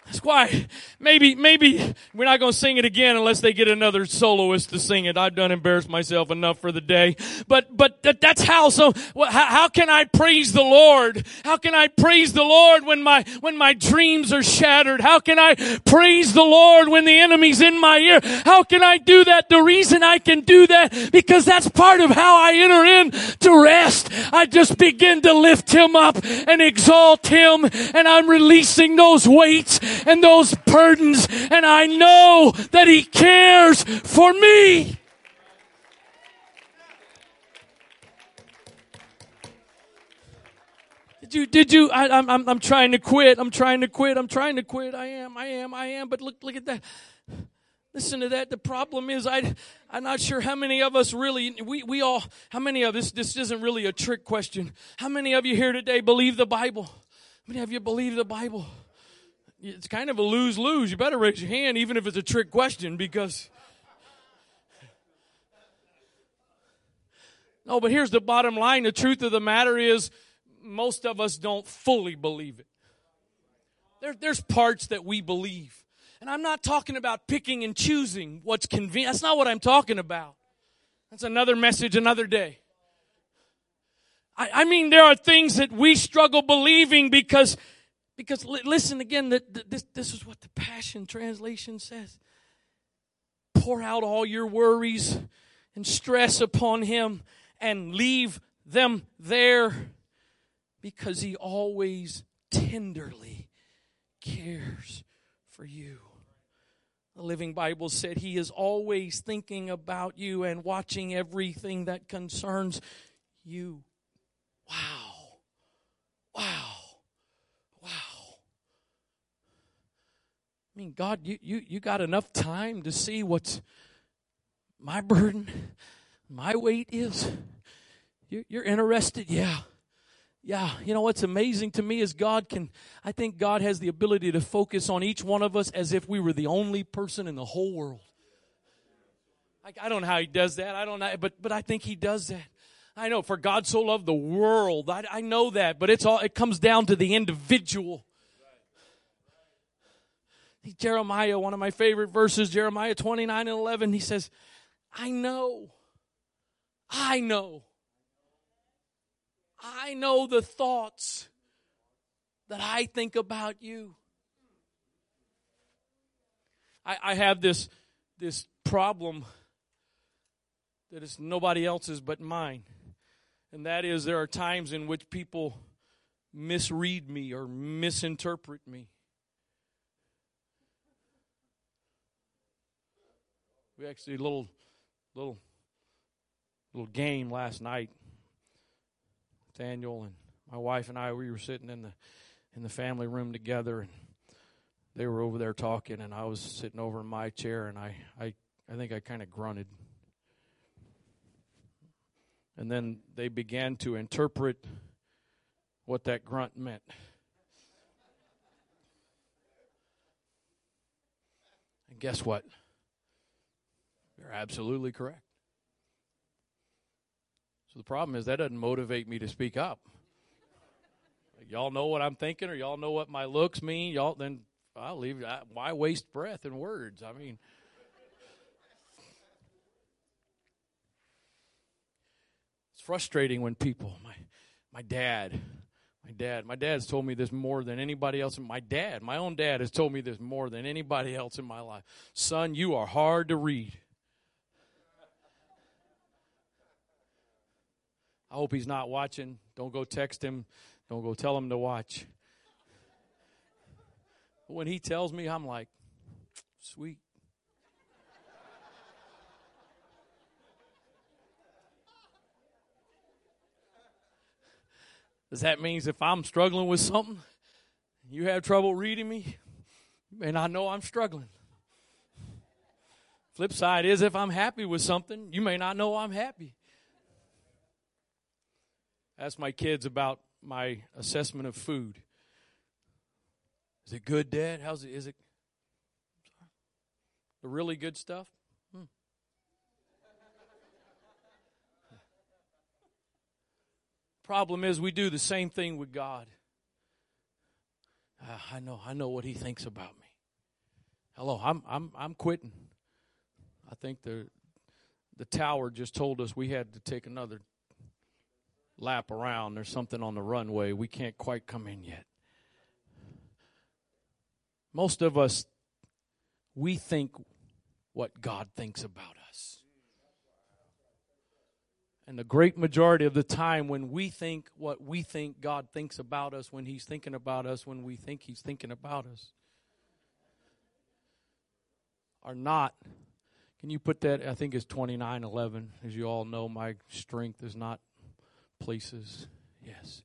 That's why maybe, maybe we're not going to sing it again unless they get another soloist to sing it. I've done embarrassed myself enough for the day. But, but that's how, so, how, how can I praise the Lord? How can I praise the Lord when my, when my dreams are shattered? How can I praise the Lord when the enemy's in my ear? How can I do that? The reason I can do that, because that's part of how I enter in to rest. I just begin to lift him up and exalt him and I'm releasing those weights and those burdens burdens and I know that He cares for me. Did you, did you, I, am I'm, I'm trying to quit. I'm trying to quit. I'm trying to quit. I am, I am, I am. But look, look at that. Listen to that. The problem is, I, I'm not sure how many of us really, we, we all, how many of us, this isn't really a trick question. How many of you here today believe the Bible? How many of you believe the Bible? It's kind of a lose lose. You better raise your hand, even if it's a trick question, because. No, but here's the bottom line. The truth of the matter is, most of us don't fully believe it. There, there's parts that we believe. And I'm not talking about picking and choosing what's convenient. That's not what I'm talking about. That's another message, another day. I, I mean, there are things that we struggle believing because because listen again, that this, this is what the Passion Translation says. Pour out all your worries and stress upon Him and leave them there because He always tenderly cares for you. The Living Bible said He is always thinking about you and watching everything that concerns you. Wow. I mean, God, you, you, you got enough time to see what's my burden, my weight is. You're, you're interested? Yeah. Yeah, you know what's amazing to me is God can, I think God has the ability to focus on each one of us as if we were the only person in the whole world. I, I don't know how He does that. I don't know, but, but I think He does that. I know, for God so loved the world. I, I know that, but it's all, it comes down to the individual. Jeremiah, one of my favorite verses, Jeremiah 29 and 11, he says, I know, I know, I know the thoughts that I think about you. I, I have this, this problem that is nobody else's but mine. And that is, there are times in which people misread me or misinterpret me. We actually a little little little game last night. Daniel and my wife and I we were sitting in the in the family room together and they were over there talking and I was sitting over in my chair and I I, I think I kind of grunted. And then they began to interpret what that grunt meant. And guess what? You're absolutely correct. So the problem is that doesn't motivate me to speak up. y'all know what I'm thinking, or y'all know what my looks mean. Y'all then I'll leave. I, why waste breath and words? I mean, it's frustrating when people. My my dad, my dad, my dad's told me this more than anybody else. My dad, my own dad, has told me this more than anybody else in my life. Son, you are hard to read. I hope he's not watching. Don't go text him. Don't go tell him to watch. When he tells me, I'm like, sweet. Does that mean if I'm struggling with something, you have trouble reading me, and I know I'm struggling. Flip side is if I'm happy with something, you may not know I'm happy. Ask my kids about my assessment of food. Is it good, Dad? How's it? Is it the really good stuff? Hmm. Problem is, we do the same thing with God. Uh, I know, I know what He thinks about me. Hello, I'm, I'm, I'm quitting. I think the the tower just told us we had to take another lap around. There's something on the runway. We can't quite come in yet. Most of us, we think what God thinks about us. And the great majority of the time, when we think what we think God thinks about us, when He's thinking about us, when we think He's thinking about us, are not. Can you put that? I think it's 2911. As you all know, my strength is not places. Yes.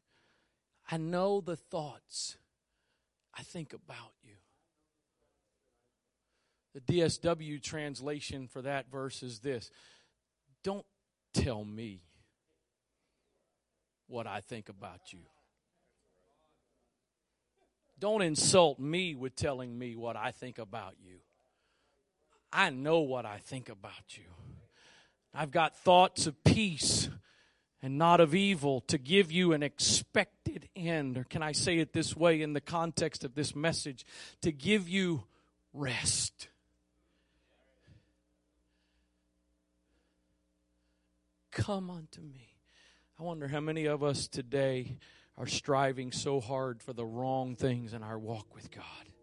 I know the thoughts I think about you. The DSW translation for that verse is this Don't tell me what I think about you. Don't insult me with telling me what I think about you. I know what I think about you. I've got thoughts of peace and not of evil to give you an expected end. Or can I say it this way in the context of this message? To give you rest. Come unto me. I wonder how many of us today are striving so hard for the wrong things in our walk with God.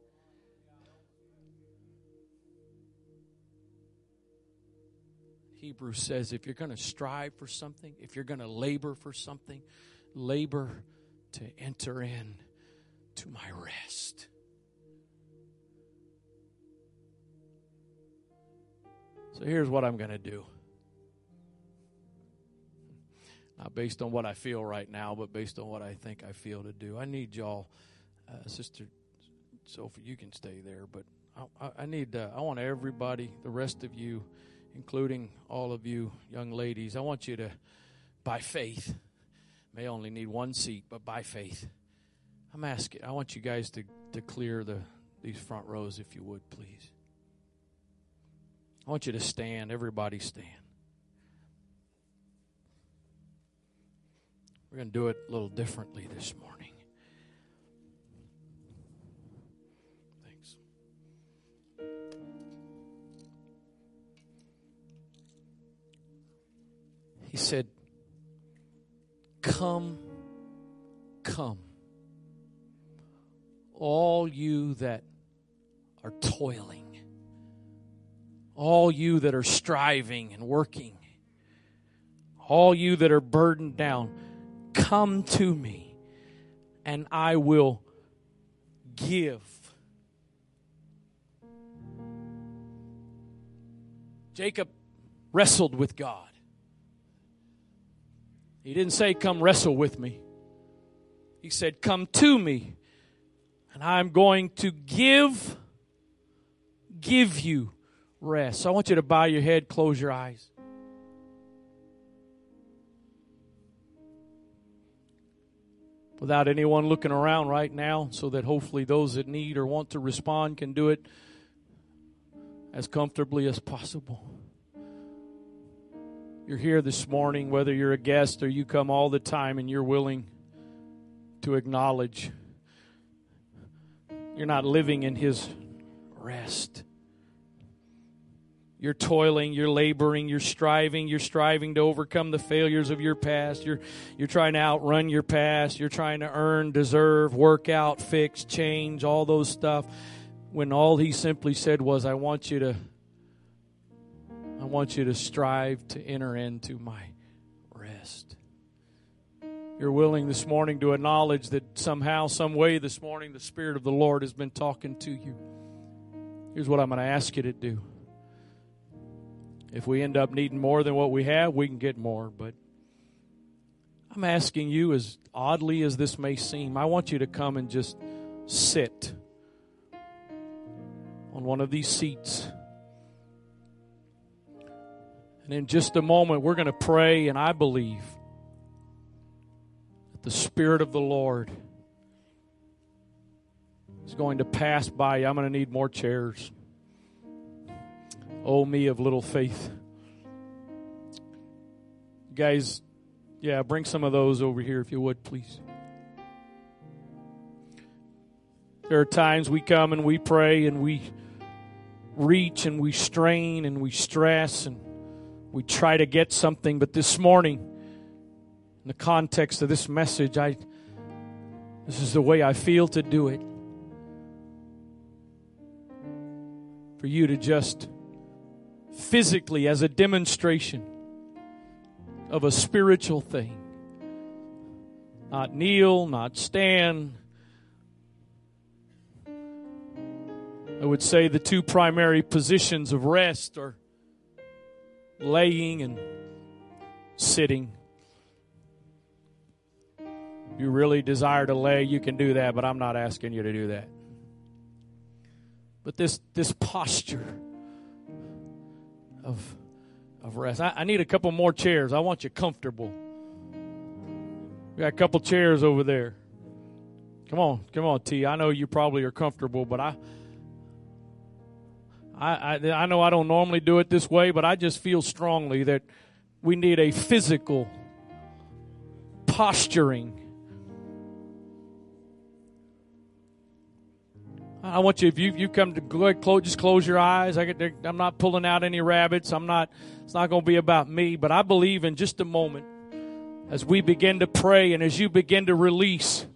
Hebrews says if you're going to strive for something, if you're going to labor for something, labor to enter in to my rest. So here's what I'm going to do. Not based on what I feel right now, but based on what I think I feel to do. I need y'all, uh, Sister Sophie, you can stay there, but I, I need, uh, I want everybody, the rest of you, including all of you young ladies, I want you to, by faith, may only need one seat, but by faith, I'm asking, I want you guys to, to clear the these front rows if you would, please. I want you to stand. Everybody stand. We're going to do it a little differently this morning. He said, Come, come, all you that are toiling, all you that are striving and working, all you that are burdened down, come to me, and I will give. Jacob wrestled with God. He didn't say, Come wrestle with me. He said, Come to me, and I'm going to give, give you rest. So I want you to bow your head, close your eyes. Without anyone looking around right now, so that hopefully those that need or want to respond can do it as comfortably as possible you're here this morning, whether you're a guest or you come all the time and you're willing to acknowledge you're not living in His rest. You're toiling, you're laboring, you're striving, you're striving to overcome the failures of your past. You're, you're trying to outrun your past. You're trying to earn, deserve, work out, fix, change, all those stuff. When all he simply said was, I want you to I want you to strive to enter into my rest. You're willing this morning to acknowledge that somehow, some way this morning, the Spirit of the Lord has been talking to you. Here's what I'm going to ask you to do. If we end up needing more than what we have, we can get more. But I'm asking you, as oddly as this may seem, I want you to come and just sit on one of these seats. And in just a moment, we're going to pray, and I believe that the Spirit of the Lord is going to pass by. I'm going to need more chairs. Oh, me of little faith. You Guys, yeah, bring some of those over here if you would, please. There are times we come and we pray and we reach and we strain and we stress and we try to get something, but this morning, in the context of this message, I this is the way I feel to do it. For you to just physically, as a demonstration of a spiritual thing. Not kneel, not stand. I would say the two primary positions of rest are laying and sitting. If you really desire to lay, you can do that, but I'm not asking you to do that. But this, this posture, of, of rest. I, I need a couple more chairs. I want you comfortable. We got a couple chairs over there. Come on, come on, T. I know you probably are comfortable, but I, I, I, I know I don't normally do it this way, but I just feel strongly that we need a physical posturing I want you, if you, you come to go ahead, close, just close your eyes. I get, I'm not pulling out any rabbits. I'm not, it's not going to be about me, but I believe in just a moment as we begin to pray and as you begin to release.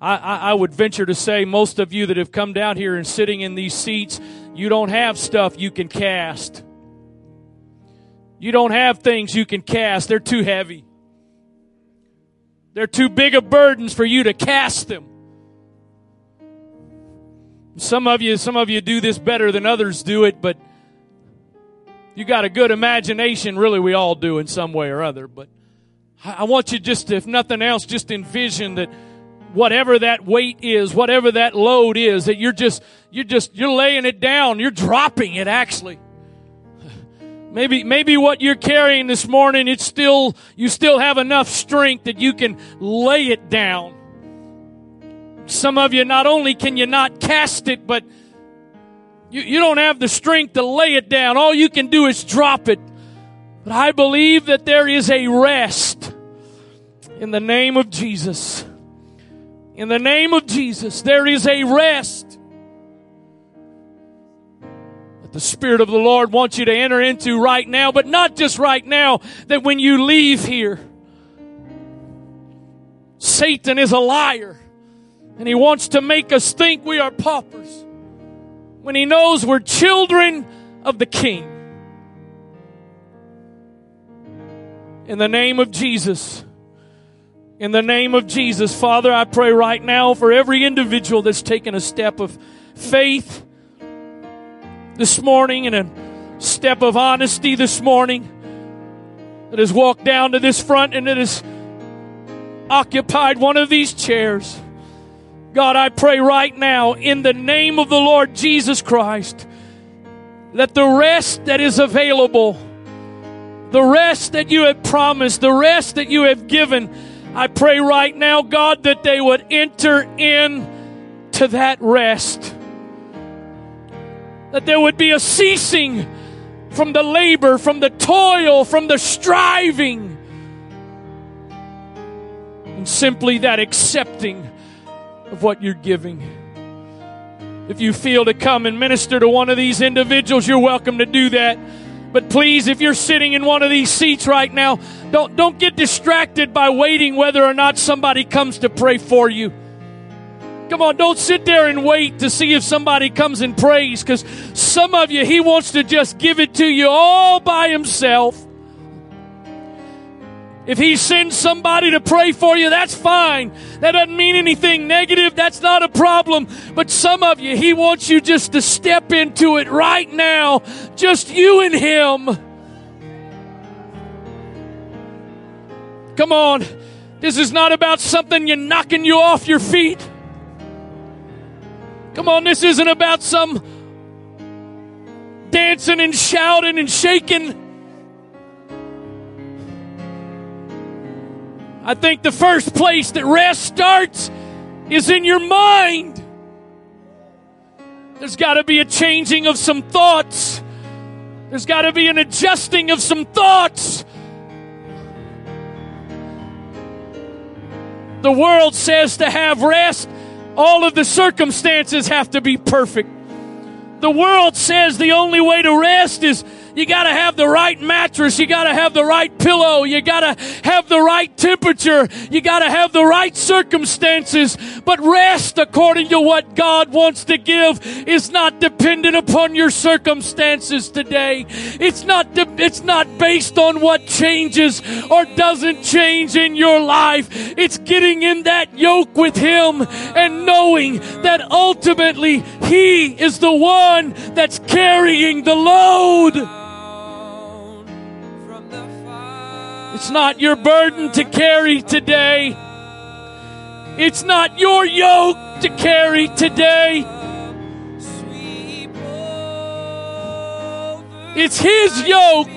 I, I, would venture to say most of you that have come down here and sitting in these seats, you don't have stuff you can cast. You don't have things you can cast. They're too heavy. They're too big of burdens for you to cast them. Some of you, some of you do this better than others do it, but you got a good imagination. Really, we all do in some way or other. But I want you just, if nothing else, just envision that whatever that weight is, whatever that load is, that you're just, you're just, you're laying it down. You're dropping it actually. Maybe, maybe what you're carrying this morning, it's still, you still have enough strength that you can lay it down. Some of you, not only can you not cast it, but you, you don't have the strength to lay it down. All you can do is drop it. But I believe that there is a rest in the name of Jesus. In the name of Jesus, there is a rest that the Spirit of the Lord wants you to enter into right now, but not just right now, that when you leave here, Satan is a liar. And he wants to make us think we are paupers when he knows we're children of the King. In the name of Jesus. In the name of Jesus, Father, I pray right now for every individual that's taken a step of faith this morning and a step of honesty this morning that has walked down to this front and that has occupied one of these chairs. God, I pray right now in the name of the Lord Jesus Christ that the rest that is available, the rest that you have promised, the rest that you have given, I pray right now, God, that they would enter in to that rest. That there would be a ceasing from the labor, from the toil, from the striving, and simply that accepting of what you're giving. If you feel to come and minister to one of these individuals, you're welcome to do that. But please, if you're sitting in one of these seats right now, don't, don't get distracted by waiting whether or not somebody comes to pray for you. Come on, don't sit there and wait to see if somebody comes and prays because some of you, He wants to just give it to you all by Himself. If he sends somebody to pray for you, that's fine. That doesn't mean anything negative. That's not a problem. But some of you, he wants you just to step into it right now. Just you and him. Come on. This is not about something you're knocking you off your feet. Come on, this isn't about some dancing and shouting and shaking. I think the first place that rest starts is in your mind. There's got to be a changing of some thoughts. There's got to be an adjusting of some thoughts. The world says to have rest, all of the circumstances have to be perfect. The world says the only way to rest is you got to have the right mattress. You got to have the right pillow. You got to have the right temperature. You got to have the right circumstances. But rest according to what God wants to give is not dependent upon your circumstances today. It's not, de- it's not based on what changes or doesn't change in your life. It's getting in that yoke with Him and knowing that ultimately He is the one that's carrying the load. It's not your burden to carry today. It's not your yoke to carry today. It's His yoke.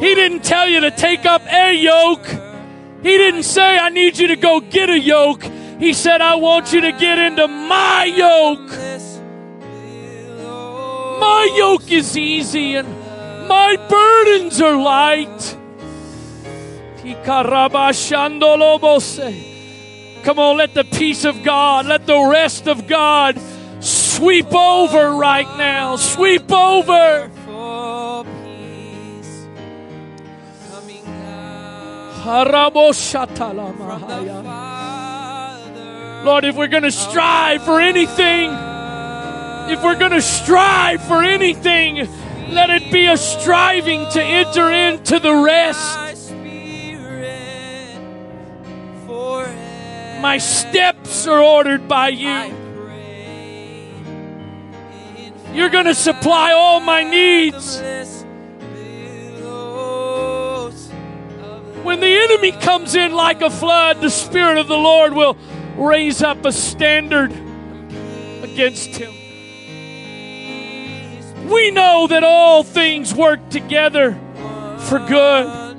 He didn't tell you to take up a yoke. He didn't say, I need you to go get a yoke. He said, I want you to get into my yoke. My yoke is easy and my burdens are light. Come on, let the peace of God, let the rest of God sweep over right now. Sweep over. Lord, if we're going to strive for anything, if we're going to strive for anything, let it be a striving to enter into the rest. My steps are ordered by you. You're going to supply all my needs. When the enemy comes in like a flood, the Spirit of the Lord will raise up a standard against him. We know that all things work together for good.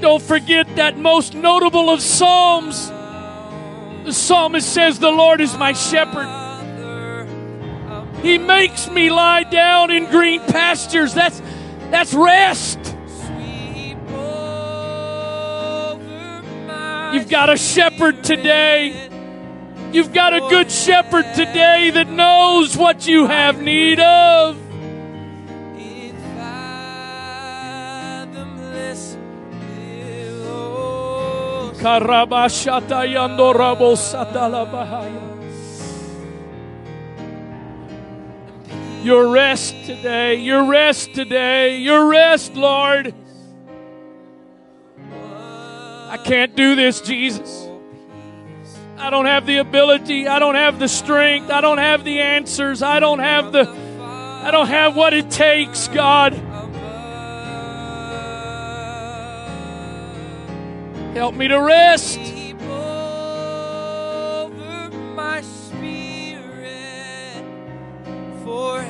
Don't forget that most notable of Psalms. The psalmist says, The Lord is my shepherd. He makes me lie down in green pastures. That's, that's rest. You've got a shepherd today. You've got a good shepherd today that knows what you have need of. Your rest today, your rest today, your rest, Lord. I can't do this, Jesus. I don't have the ability. I don't have the strength. I don't have the answers. I don't have the I don't have what it takes, God. Help me to rest. for